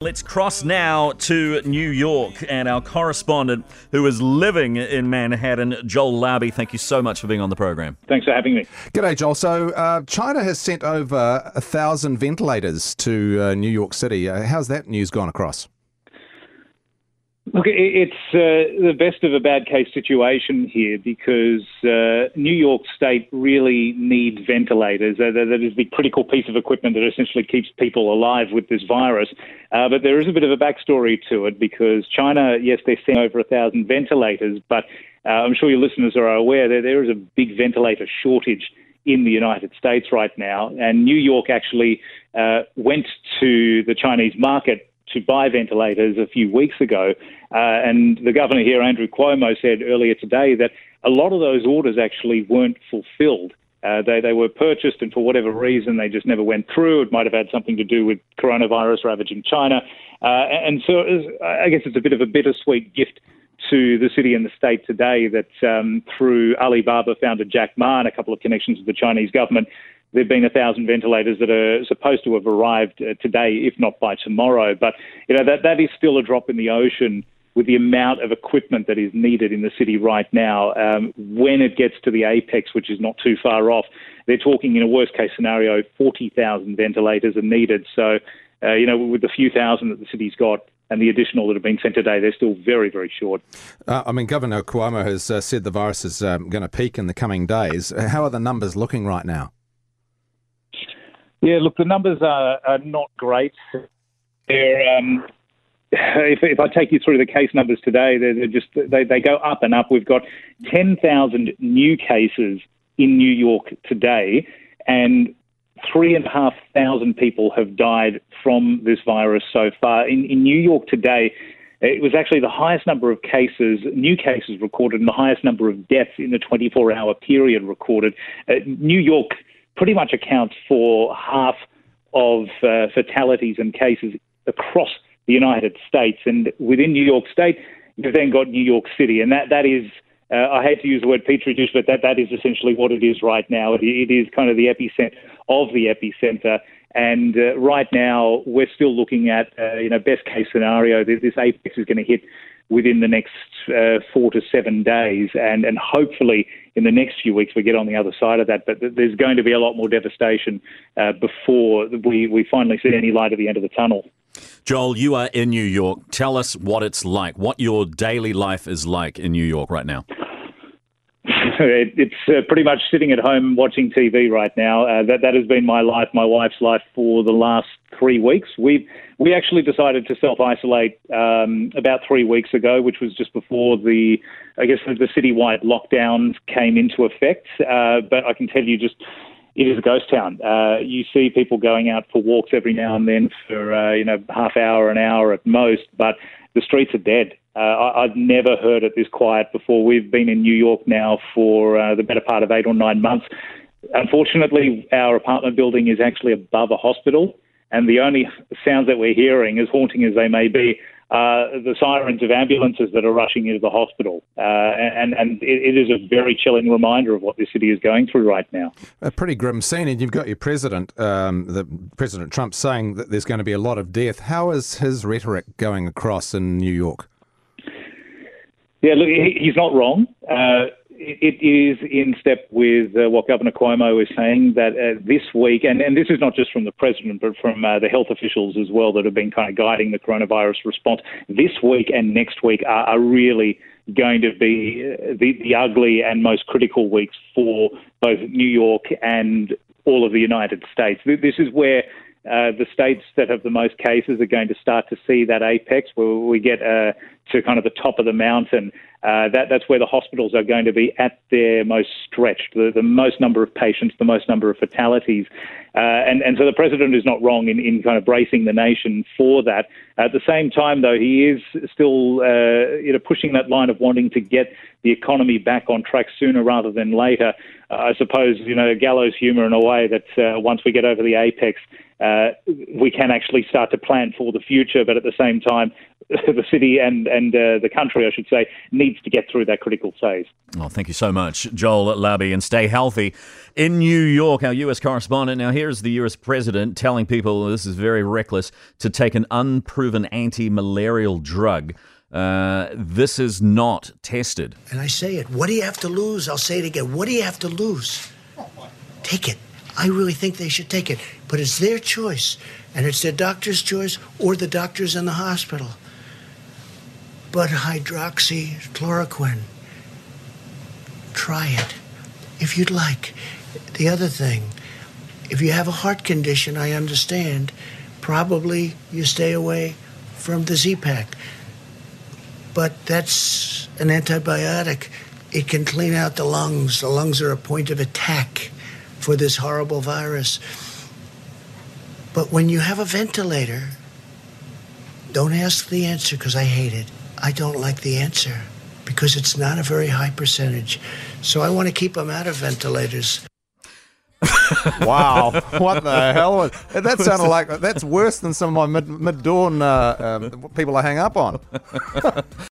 Let's cross now to New York and our correspondent who is living in Manhattan, Joel Larby. Thank you so much for being on the program. Thanks for having me. G'day, Joel. So, uh, China has sent over a thousand ventilators to uh, New York City. Uh, how's that news gone across? Look, it's uh, the best of a bad case situation here because uh, New York State really needs ventilators. That is the critical piece of equipment that essentially keeps people alive with this virus. Uh, but there is a bit of a backstory to it because China, yes, they sent over a thousand ventilators, but uh, I'm sure your listeners are aware that there is a big ventilator shortage in the United States right now. And New York actually uh, went to the Chinese market to buy ventilators a few weeks ago. Uh, and the governor here, Andrew Cuomo, said earlier today that a lot of those orders actually weren't fulfilled. Uh, they, they were purchased, and for whatever reason, they just never went through. It might have had something to do with coronavirus ravaging China. Uh, and so I guess it's a bit of a bittersweet gift to the city and the state today that um, through Alibaba founder Jack Ma and a couple of connections with the Chinese government, there have been a thousand ventilators that are supposed to have arrived uh, today, if not by tomorrow. But you know that that is still a drop in the ocean with the amount of equipment that is needed in the city right now. Um, when it gets to the apex, which is not too far off, they're talking in a worst case scenario, 40,000 ventilators are needed. So, uh, you know, with the few thousand that the city's got, and the additional that have been sent today, they're still very, very short. Uh, I mean, Governor Cuomo has uh, said the virus is um, going to peak in the coming days. How are the numbers looking right now? Yeah, look, the numbers are, are not great. They're, um, if, if, I take you through the case numbers today, they're, they're just they, they go up and up. We've got 10,000 new cases in New York today, and three and a half thousand people have died from this virus so far. In, in New York today, it was actually the highest number of cases, new cases recorded, and the highest number of deaths in the 24 hour period recorded. Uh, New York pretty much accounts for half of uh, fatalities and cases across the United States. And within New York State, you've then got New York City, and that that is. Uh, I hate to use the word petri dish, but that, that is essentially what it is right now. It, it is kind of the epicenter of the epicenter. And uh, right now, we're still looking at, uh, you know, best case scenario, this, this apex is going to hit within the next uh, four to seven days, and, and hopefully in the next few weeks we get on the other side of that. But there's going to be a lot more devastation uh, before we, we finally see any light at the end of the tunnel. Joel, you are in New York. Tell us what it's like, what your daily life is like in New York right now. it's uh, pretty much sitting at home watching TV right now. Uh, that that has been my life, my wife's life for the last three weeks. We we actually decided to self isolate um, about three weeks ago, which was just before the I guess the, citywide lockdowns came into effect. Uh, but I can tell you, just it is a ghost town. Uh, you see people going out for walks every now and then for uh, you know half hour, an hour at most, but the streets are dead. Uh, I, have never heard it this quiet before. We've been in New York now for uh, the better part of eight or nine months. Unfortunately, our apartment building is actually above a hospital, and the only sounds that we're hearing, as haunting as they may be, are the sirens of ambulances that are rushing into the hospital. Uh, and and it, it is a very chilling reminder of what this city is going through right now. A pretty grim scene, and you've got your president, um, the President Trump, saying that there's going to be a lot of death. How is his rhetoric going across in New York? Yeah, look, he's not wrong. Uh, it is in step with uh, what Governor Cuomo is saying that uh, this week, and, and, this is not just from the president, but from uh, the health officials as well that have been kind of guiding the coronavirus response, this week and next week are, are really going to be uh, the, the ugly and most critical weeks for both New York and all of the United States. This is where uh, the states that have the most cases are going to start to see that apex where we get uh, to kind of the top of the mountain. Uh, that, that's where the hospitals are going to be at their most stretched, the, the most number of patients, the most number of fatalities. Uh, and, and so the president is not wrong in, in kind of bracing the nation for that. At the same time, though, he is still uh, you know, pushing that line of wanting to get the economy back on track sooner rather than later. I suppose, you know, gallows humour in a way that uh, once we get over the apex, uh, we can actually start to plan for the future. But at the same time, the city and and uh, the country, I should say, needs to get through that critical phase. Well, thank you so much, Joel Labby, and stay healthy. In New York, our U.S. correspondent. Now, here's the U.S. president telling people this is very reckless to take an unproven anti-malarial drug. Uh, this is not tested. And I say it. What do you have to lose? I'll say it again. What do you have to lose? Take it. I really think they should take it. But it's their choice. And it's their doctor's choice or the doctors in the hospital. But hydroxychloroquine, try it if you'd like. The other thing, if you have a heart condition, I understand, probably you stay away from the Z-Pak but that's an antibiotic. It can clean out the lungs. The lungs are a point of attack for this horrible virus. But when you have a ventilator, don't ask the answer because I hate it. I don't like the answer because it's not a very high percentage. So I want to keep them out of ventilators. wow, what the hell? Was, that sounded like that's worse than some of my mid, mid dawn uh, um, people I hang up on.